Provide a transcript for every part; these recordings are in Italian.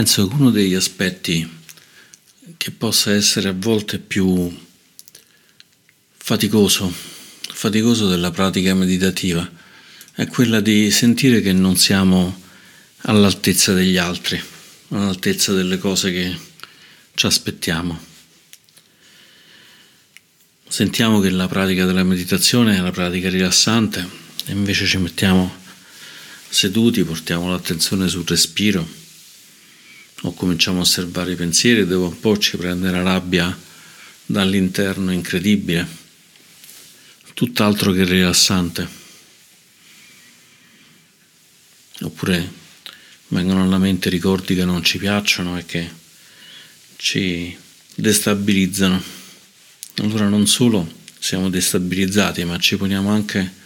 Penso che uno degli aspetti che possa essere a volte più faticoso, faticoso della pratica meditativa è quella di sentire che non siamo all'altezza degli altri, all'altezza delle cose che ci aspettiamo. Sentiamo che la pratica della meditazione è una pratica rilassante e invece ci mettiamo seduti, portiamo l'attenzione sul respiro o cominciamo a osservare i pensieri, dopo un po' ci prende la rabbia dall'interno incredibile, tutt'altro che rilassante. Oppure vengono alla mente ricordi che non ci piacciono e che ci destabilizzano. Allora non solo siamo destabilizzati, ma ci poniamo anche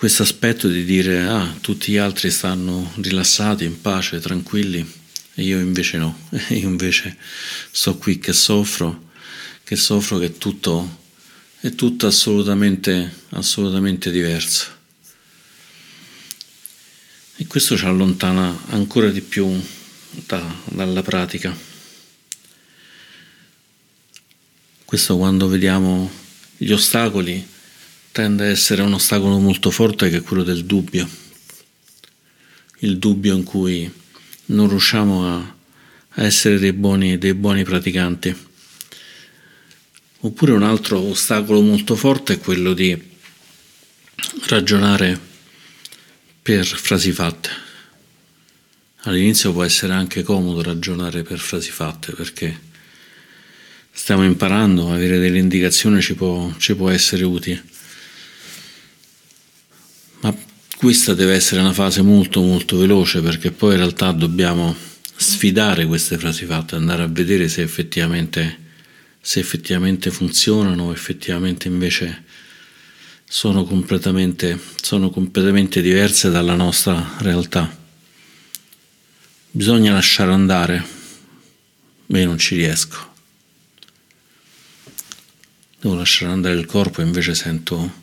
questo aspetto di dire ah, tutti gli altri stanno rilassati, in pace, tranquilli e io invece no, io invece sto qui che soffro, che soffro che tutto è tutto assolutamente, assolutamente diverso. E questo ci allontana ancora di più da, dalla pratica. Questo quando vediamo gli ostacoli tende a essere un ostacolo molto forte che è quello del dubbio, il dubbio in cui non riusciamo a, a essere dei buoni, dei buoni praticanti. Oppure un altro ostacolo molto forte è quello di ragionare per frasi fatte. All'inizio può essere anche comodo ragionare per frasi fatte perché stiamo imparando, avere delle indicazioni ci può, ci può essere utile. Questa deve essere una fase molto molto veloce perché poi in realtà dobbiamo sfidare queste frasi fatte, andare a vedere se effettivamente, se effettivamente funzionano o effettivamente invece sono completamente, sono completamente diverse dalla nostra realtà. Bisogna lasciare andare, io non ci riesco. Devo lasciare andare il corpo e invece sento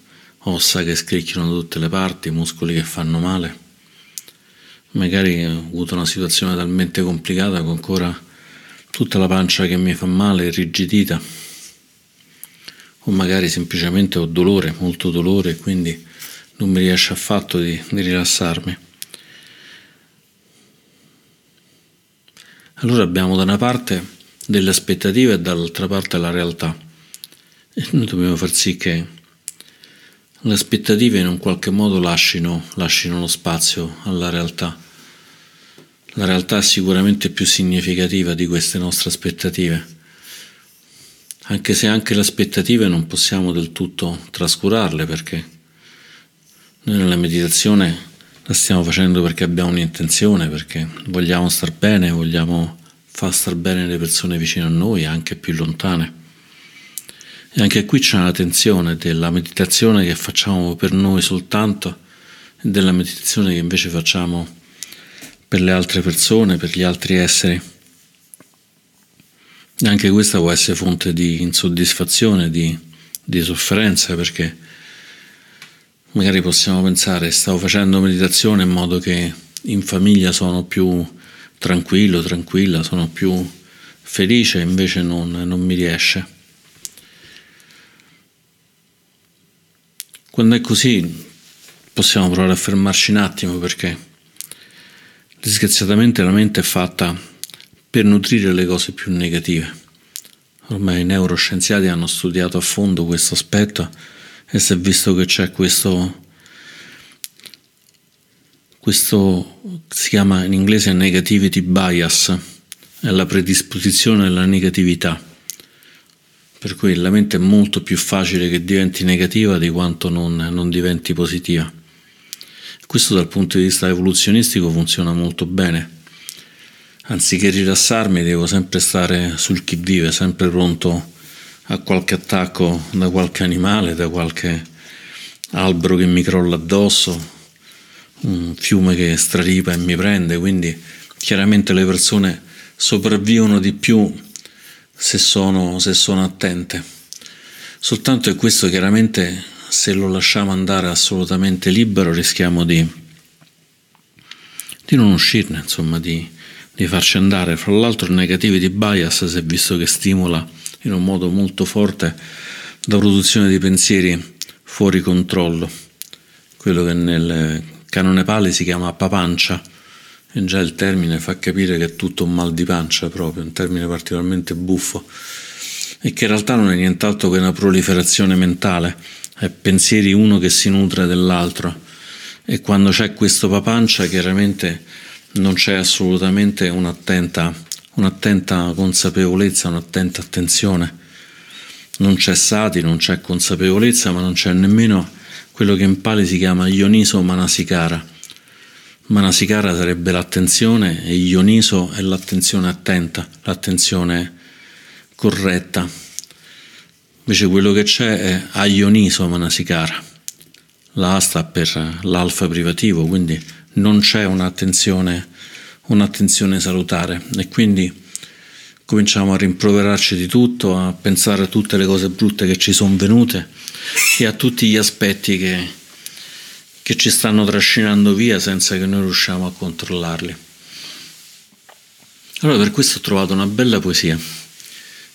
ossa che scricchiano da tutte le parti, muscoli che fanno male. Magari ho avuto una situazione talmente complicata che ancora tutta la pancia che mi fa male è rigidita. O magari semplicemente ho dolore, molto dolore, e quindi non mi riesce affatto di, di rilassarmi. Allora abbiamo da una parte delle aspettative e dall'altra parte la realtà. E noi dobbiamo far sì che le aspettative in un qualche modo lasciano, lo spazio alla realtà. La realtà è sicuramente più significativa di queste nostre aspettative, anche se anche le aspettative non possiamo del tutto trascurarle perché noi nella meditazione la stiamo facendo perché abbiamo un'intenzione, perché vogliamo star bene, vogliamo far star bene le persone vicine a noi, anche più lontane. E anche qui c'è una tensione della meditazione che facciamo per noi soltanto e della meditazione che invece facciamo per le altre persone, per gli altri esseri. E anche questa può essere fonte di insoddisfazione, di, di sofferenza, perché magari possiamo pensare stavo facendo meditazione in modo che in famiglia sono più tranquillo, tranquilla, sono più felice, invece non, non mi riesce. Quando è così possiamo provare a fermarci un attimo perché disgraziatamente la mente è fatta per nutrire le cose più negative. Ormai i neuroscienziati hanno studiato a fondo questo aspetto e si è visto che c'è questo, questo si chiama in inglese negativity bias, è la predisposizione alla negatività per cui la mente è molto più facile che diventi negativa di quanto non, non diventi positiva. Questo dal punto di vista evoluzionistico funziona molto bene. Anziché rilassarmi devo sempre stare sul chi vive, sempre pronto a qualche attacco da qualche animale, da qualche albero che mi crolla addosso, un fiume che straripa e mi prende, quindi chiaramente le persone sopravvivono di più se sono, se sono attente. Soltanto che questo chiaramente se lo lasciamo andare assolutamente libero rischiamo di, di non uscirne, insomma, di, di farci andare. Fra l'altro il negativity bias si è visto che stimola in un modo molto forte la produzione di pensieri fuori controllo, quello che nel canone Pali si chiama papancia, e già il termine fa capire che è tutto un mal di pancia proprio, un termine particolarmente buffo, e che in realtà non è nient'altro che una proliferazione mentale, è pensieri uno che si nutre dell'altro, e quando c'è questo papancia chiaramente non c'è assolutamente un'attenta, un'attenta consapevolezza, un'attenta attenzione. Non c'è sati, non c'è consapevolezza, ma non c'è nemmeno quello che in Pali si chiama Ioniso Manasikara. Manasikara sarebbe l'attenzione e Ioniso è l'attenzione attenta, l'attenzione corretta. Invece quello che c'è è Aioniso Manasikara. La A sta per l'alfa privativo, quindi non c'è un'attenzione, un'attenzione salutare e quindi cominciamo a rimproverarci di tutto, a pensare a tutte le cose brutte che ci sono venute e a tutti gli aspetti che, che ci stanno trascinando via senza che noi riusciamo a controllarli. Allora per questo ho trovato una bella poesia.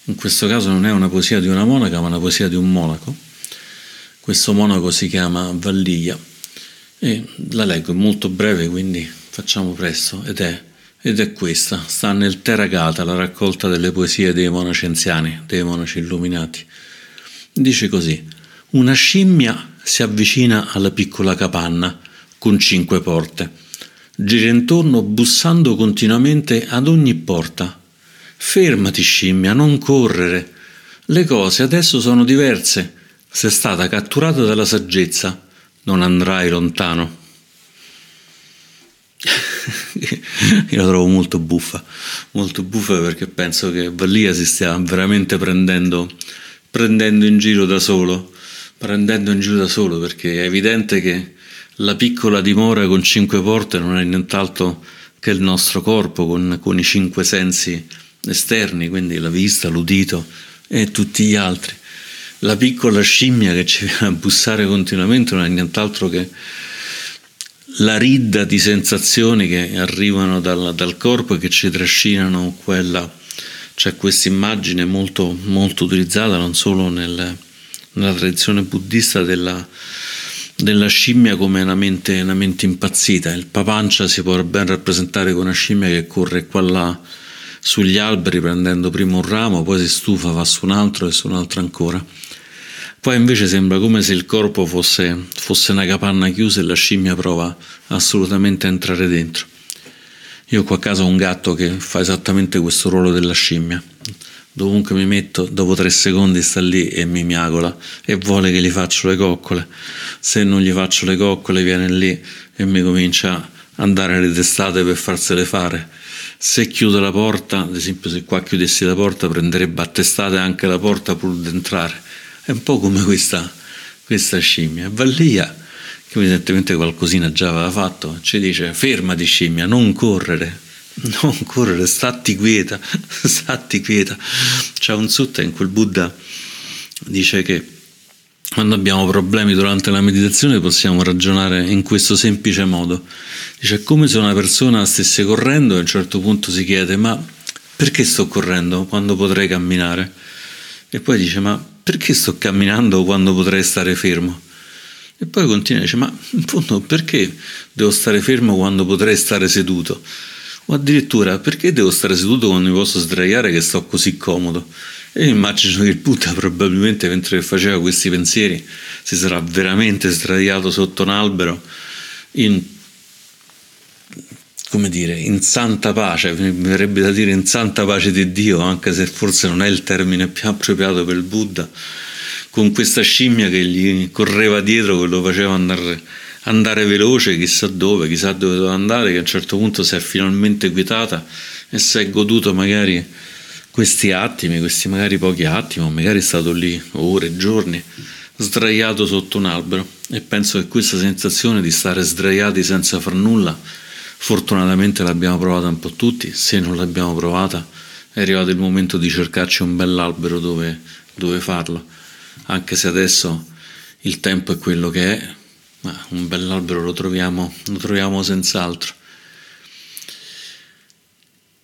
In questo caso non è una poesia di una monaca, ma una poesia di un monaco. Questo monaco si chiama Valliglia e la leggo, è molto breve, quindi facciamo presto, ed è, ed è questa, sta nel Teragata, la raccolta delle poesie dei monaci anziani, dei monaci illuminati. Dice così, una scimmia si avvicina alla piccola capanna con cinque porte. Gira intorno bussando continuamente ad ogni porta. Fermati scimmia, non correre. Le cose adesso sono diverse. Sei stata catturata dalla saggezza non andrai lontano. Io la trovo molto buffa, molto buffa perché penso che Vallia si stia veramente prendendo, prendendo in giro da solo, prendendo in giro da solo perché è evidente che la piccola dimora con cinque porte non è nient'altro che il nostro corpo con, con i cinque sensi esterni, quindi la vista, l'udito e tutti gli altri la piccola scimmia che ci viene a bussare continuamente non è nient'altro che la ridda di sensazioni che arrivano dal, dal corpo e che ci trascinano quella. C'è questa immagine molto, molto utilizzata non solo nel, nella tradizione buddista della, della scimmia come una mente, una mente, impazzita. Il papancia si può ben rappresentare con una scimmia che corre qua là sugli alberi prendendo prima un ramo, poi si stufa, va su un altro e su un altro ancora. Poi invece sembra come se il corpo fosse, fosse una capanna chiusa e la scimmia prova assolutamente a entrare dentro. Io qua a casa ho un gatto che fa esattamente questo ruolo della scimmia. Dovunque mi metto, dopo tre secondi sta lì e mi miagola e vuole che gli faccio le coccole. Se non gli faccio le coccole viene lì e mi comincia a andare alle testate per farsele fare. Se chiudo la porta, ad esempio se qua chiudessi la porta prenderebbe a testate anche la porta pur di entrare è un po' come questa, questa scimmia. Vallia, che evidentemente qualcosina già aveva fatto, ci dice fermati scimmia, non correre, non correre, statti quieta, statti quieta. C'è un sutta in quel Buddha dice che quando abbiamo problemi durante la meditazione possiamo ragionare in questo semplice modo. Dice come se una persona stesse correndo e a un certo punto si chiede ma perché sto correndo quando potrei camminare? E poi dice ma perché sto camminando quando potrei stare fermo? E poi continua e dice, ma in fondo perché devo stare fermo quando potrei stare seduto? O addirittura perché devo stare seduto quando mi posso sdraiare che sto così comodo? E immagino che il Buddha probabilmente mentre faceva questi pensieri si sarà veramente sdraiato sotto un albero in come dire, in santa pace, mi verrebbe da dire in santa pace di Dio, anche se forse non è il termine più appropriato per il Buddha, con questa scimmia che gli correva dietro, che lo faceva andare, andare veloce, chissà dove, chissà dove doveva andare, che a un certo punto si è finalmente quietata e si è goduto magari questi attimi, questi magari pochi attimi, o magari è stato lì ore, giorni, sdraiato sotto un albero. E penso che questa sensazione di stare sdraiati senza far nulla Fortunatamente l'abbiamo provata un po' tutti, se non l'abbiamo provata è arrivato il momento di cercarci un bell'albero dove, dove farlo, anche se adesso il tempo è quello che è, ma un bell'albero lo troviamo, lo troviamo senz'altro.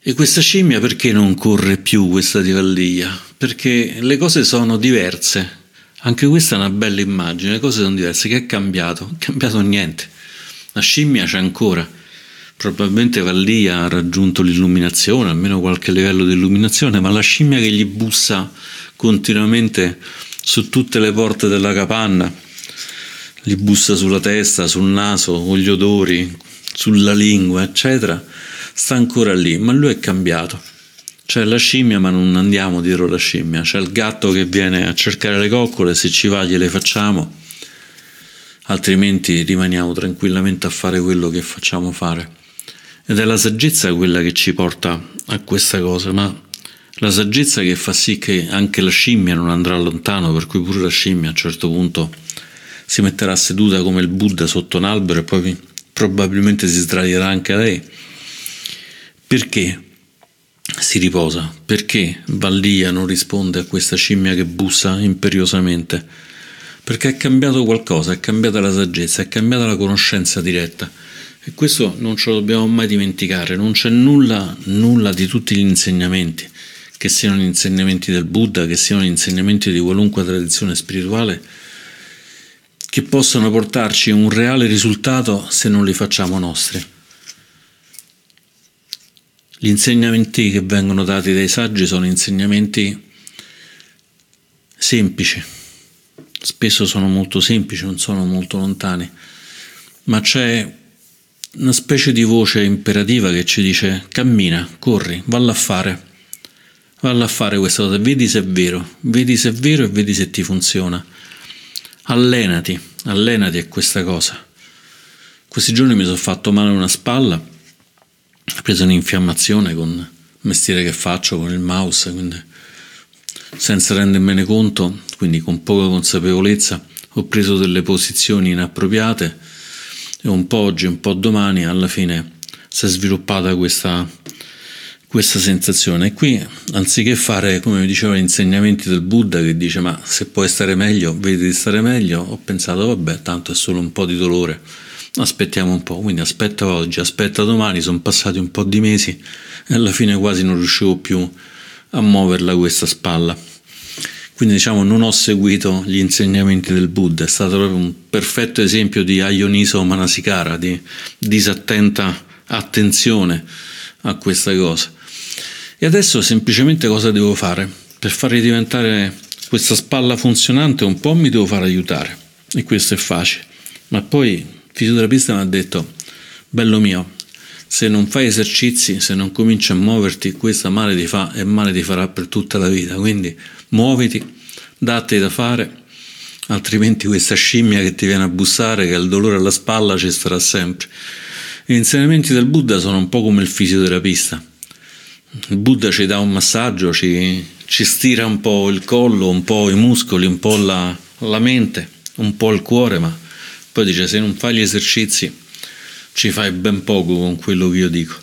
E questa scimmia perché non corre più questa di Valdiglia? Perché le cose sono diverse. Anche questa è una bella immagine, le cose sono diverse. Che è cambiato? È cambiato niente. La scimmia c'è ancora. Probabilmente Vallia ha raggiunto l'illuminazione, almeno qualche livello di illuminazione, ma la scimmia che gli bussa continuamente su tutte le porte della capanna, gli bussa sulla testa, sul naso, con gli odori, sulla lingua, eccetera, sta ancora lì, ma lui è cambiato. C'è la scimmia, ma non andiamo dietro la scimmia. C'è il gatto che viene a cercare le coccole, se ci va gliele facciamo altrimenti rimaniamo tranquillamente a fare quello che facciamo fare. Ed è la saggezza quella che ci porta a questa cosa, ma la saggezza che fa sì che anche la scimmia non andrà lontano, per cui pure la scimmia a un certo punto si metterà seduta come il Buddha sotto un albero e poi probabilmente si sdraierà anche lei. Perché si riposa? Perché Vallia non risponde a questa scimmia che bussa imperiosamente? perché è cambiato qualcosa, è cambiata la saggezza, è cambiata la conoscenza diretta. E questo non ce lo dobbiamo mai dimenticare, non c'è nulla, nulla di tutti gli insegnamenti, che siano gli insegnamenti del Buddha, che siano gli insegnamenti di qualunque tradizione spirituale, che possano portarci un reale risultato se non li facciamo nostri. Gli insegnamenti che vengono dati dai saggi sono insegnamenti semplici. Spesso sono molto semplici, non sono molto lontani, ma c'è una specie di voce imperativa che ci dice cammina, corri, valla a fare, valla a fare questa cosa, vedi se è vero, vedi se è vero e vedi se ti funziona. Allenati, allenati a questa cosa. Questi giorni mi sono fatto male una spalla, ho preso un'infiammazione con il mestiere che faccio con il mouse, quindi senza rendermene conto, quindi con poca consapevolezza, ho preso delle posizioni inappropriate e un po' oggi, un po' domani, alla fine si è sviluppata questa, questa sensazione. E qui, anziché fare, come diceva, gli insegnamenti del Buddha che dice ma se puoi stare meglio, vedi di stare meglio, ho pensato vabbè, tanto è solo un po' di dolore, aspettiamo un po', quindi aspetta oggi, aspetta domani, sono passati un po' di mesi e alla fine quasi non riuscivo più a a muoverla questa spalla. Quindi diciamo non ho seguito gli insegnamenti del Buddha, è stato proprio un perfetto esempio di Ayoniso Manasikara, di disattenta attenzione a questa cosa. E adesso semplicemente cosa devo fare? Per far diventare questa spalla funzionante un po' mi devo far aiutare e questo è facile. Ma poi il fisioterapista mi ha detto, bello mio, se non fai esercizi, se non cominci a muoverti, questo male ti fa e male ti farà per tutta la vita. Quindi muoviti, datti da fare, altrimenti questa scimmia che ti viene a bussare, che ha il dolore alla spalla, ci starà sempre. Gli insegnamenti del Buddha sono un po' come il fisioterapista. Buddha ci dà un massaggio, ci, ci stira un po' il collo, un po' i muscoli, un po' la, la mente, un po' il cuore, ma poi dice se non fai gli esercizi ci fai ben poco con quello che io dico.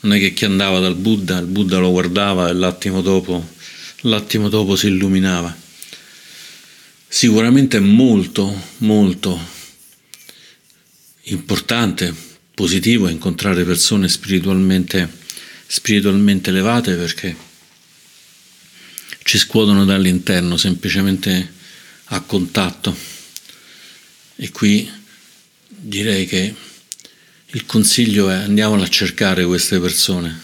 Non è che chi andava dal Buddha, il Buddha lo guardava e l'attimo dopo, l'attimo dopo si illuminava. Sicuramente è molto, molto importante, positivo incontrare persone spiritualmente, spiritualmente elevate perché ci scuotono dall'interno semplicemente a contatto. E qui direi che il consiglio è andiamolo a cercare queste persone,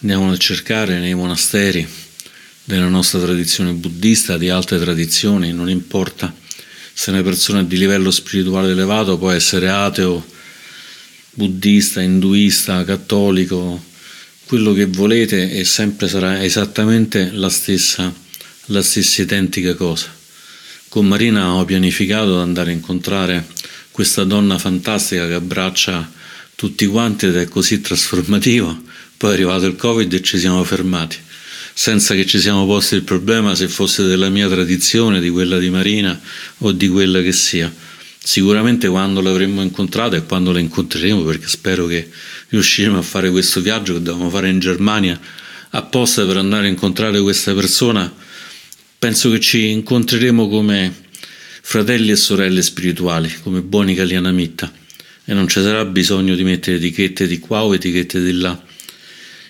andiamolo a cercare nei monasteri della nostra tradizione buddista, di altre tradizioni, non importa se una persona di livello spirituale elevato, può essere ateo, buddista, induista, cattolico, quello che volete e sempre sarà esattamente la stessa, la stessa identica cosa. Con Marina ho pianificato di andare a incontrare questa donna fantastica che abbraccia tutti quanti ed è così trasformativo. Poi è arrivato il Covid e ci siamo fermati, senza che ci siamo posti il problema se fosse della mia tradizione, di quella di Marina o di quella che sia. Sicuramente quando l'avremmo incontrata e quando la incontreremo, perché spero che riusciremo a fare questo viaggio che dobbiamo fare in Germania apposta per andare a incontrare questa persona, penso che ci incontreremo come fratelli e sorelle spirituali, come buoni Kalyanamitta e non ci sarà bisogno di mettere etichette di qua o etichette di là.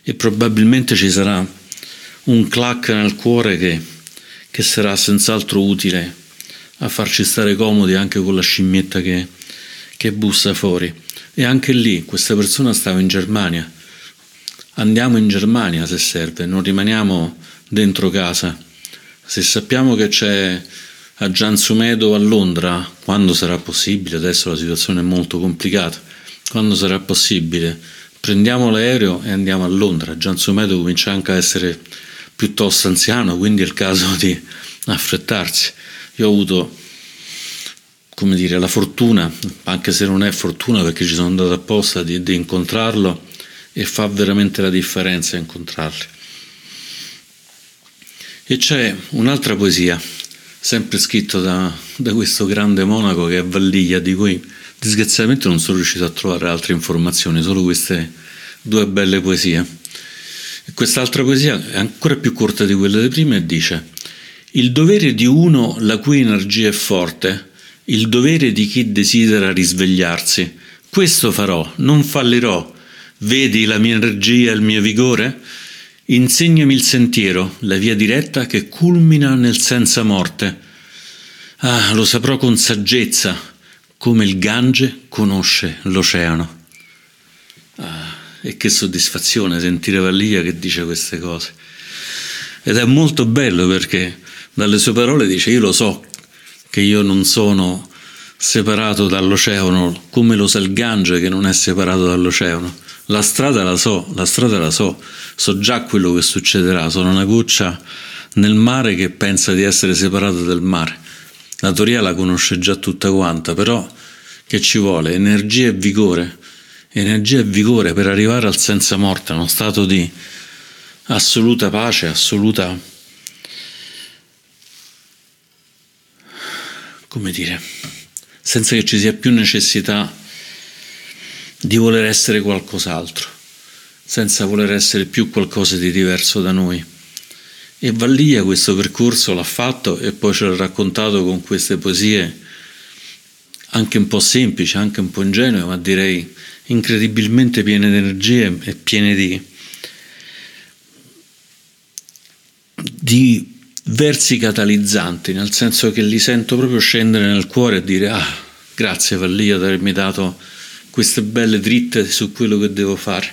e probabilmente ci sarà un clac nel cuore che, che sarà senz'altro utile a farci stare comodi anche con la scimmietta che, che bussa fuori. E anche lì questa persona stava in Germania. Andiamo in Germania se serve, non rimaniamo dentro casa. Se sappiamo che c'è a Giansumedo a Londra, quando sarà possibile, adesso la situazione è molto complicata, quando sarà possibile, prendiamo l'aereo e andiamo a Londra. Giansumedo comincia anche a essere piuttosto anziano, quindi è il caso di affrettarsi. Io ho avuto, come dire, la fortuna, anche se non è fortuna perché ci sono andato apposta, di, di incontrarlo e fa veramente la differenza incontrarli. E c'è un'altra poesia, sempre scritta da, da questo grande monaco che è Valliglia, di cui disgraziatamente non sono riuscito a trovare altre informazioni, solo queste due belle poesie. Quest'altra poesia è ancora più corta di quella di prima e dice Il dovere di uno la cui energia è forte, il dovere di chi desidera risvegliarsi. Questo farò, non fallirò. Vedi la mia energia e il mio vigore? Insegnami il sentiero, la via diretta che culmina nel senza morte. Ah, lo saprò con saggezza, come il Gange conosce l'oceano. Ah. E che soddisfazione sentire Vallia che dice queste cose. Ed è molto bello perché dalle sue parole dice io lo so che io non sono separato dall'oceano come lo sa il Gange che non è separato dall'oceano. La strada la so, la strada la so, so già quello che succederà, sono una goccia nel mare che pensa di essere separata dal mare. La teoria la conosce già tutta quanta, però che ci vuole? Energia e vigore energia e vigore per arrivare al senza morte, a uno stato di assoluta pace, assoluta, come dire, senza che ci sia più necessità di voler essere qualcos'altro, senza voler essere più qualcosa di diverso da noi. E Vallia questo percorso l'ha fatto e poi ce l'ha raccontato con queste poesie anche un po' semplici, anche un po' ingenue, ma direi incredibilmente piene di energie e piene di, di versi catalizzanti, nel senso che li sento proprio scendere nel cuore e dire ah, grazie Vallia di avermi dato queste belle dritte su quello che devo fare,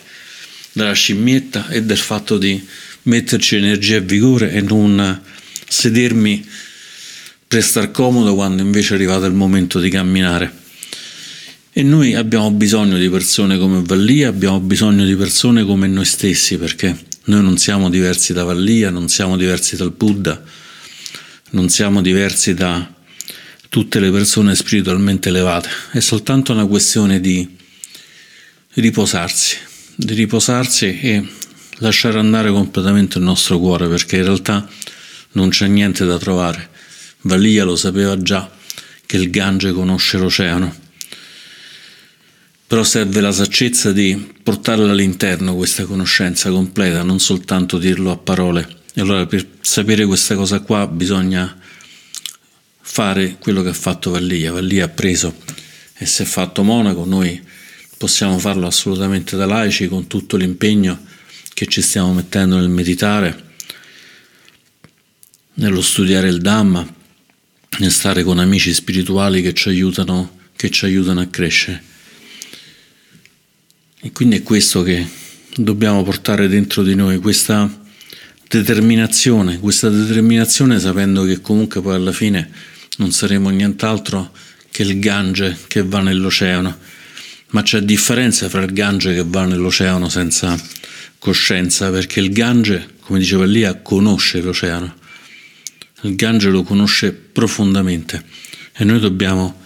dalla scimmietta e del fatto di metterci energia e vigore e non sedermi per star comodo quando invece è arrivato il momento di camminare. E noi abbiamo bisogno di persone come Vallia, abbiamo bisogno di persone come noi stessi, perché noi non siamo diversi da Vallia, non siamo diversi dal Buddha, non siamo diversi da tutte le persone spiritualmente elevate. È soltanto una questione di riposarsi, di riposarsi e lasciare andare completamente il nostro cuore, perché in realtà non c'è niente da trovare. Vallia lo sapeva già che il Gange conosce l'oceano però serve la saggezza di portarla all'interno questa conoscenza completa, non soltanto dirlo a parole. E allora per sapere questa cosa qua bisogna fare quello che ha fatto Vallia. Vallia ha preso e si è fatto monaco, noi possiamo farlo assolutamente da laici con tutto l'impegno che ci stiamo mettendo nel meditare, nello studiare il Dhamma, nel stare con amici spirituali che ci aiutano, che ci aiutano a crescere. E quindi è questo che dobbiamo portare dentro di noi, questa determinazione, questa determinazione sapendo che comunque poi alla fine non saremo nient'altro che il Gange che va nell'oceano. Ma c'è differenza fra il Gange che va nell'oceano senza coscienza, perché il Gange, come diceva Lia, conosce l'oceano. Il Gange lo conosce profondamente e noi dobbiamo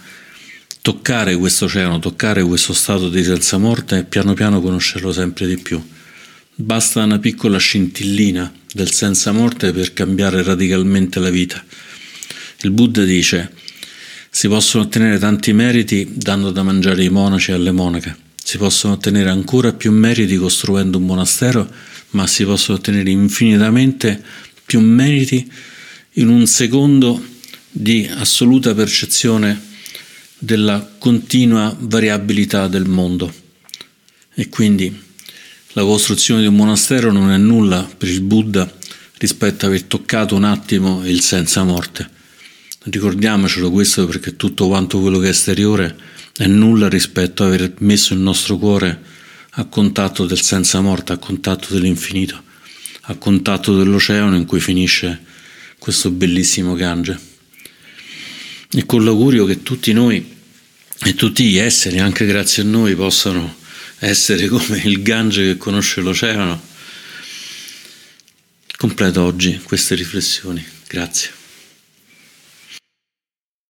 toccare questo oceano, toccare questo stato di senza morte e piano piano conoscerlo sempre di più. Basta una piccola scintillina del senza morte per cambiare radicalmente la vita. Il Buddha dice si possono ottenere tanti meriti dando da mangiare ai monaci e alle monache, si possono ottenere ancora più meriti costruendo un monastero, ma si possono ottenere infinitamente più meriti in un secondo di assoluta percezione della continua variabilità del mondo. E quindi La costruzione di un monastero non è nulla per il Buddha rispetto a aver toccato un attimo il senza morte. Ricordiamocelo questo perché tutto quanto quello che è esteriore è nulla rispetto a aver messo il nostro cuore a contatto del senza morte, a contatto dell'infinito, a contatto dell'oceano in cui finisce questo bellissimo Gange. E con l'augurio che tutti noi e tutti gli esseri, anche grazie a noi, possano essere come il Gange che conosce l'oceano. Completo oggi queste riflessioni. Grazie.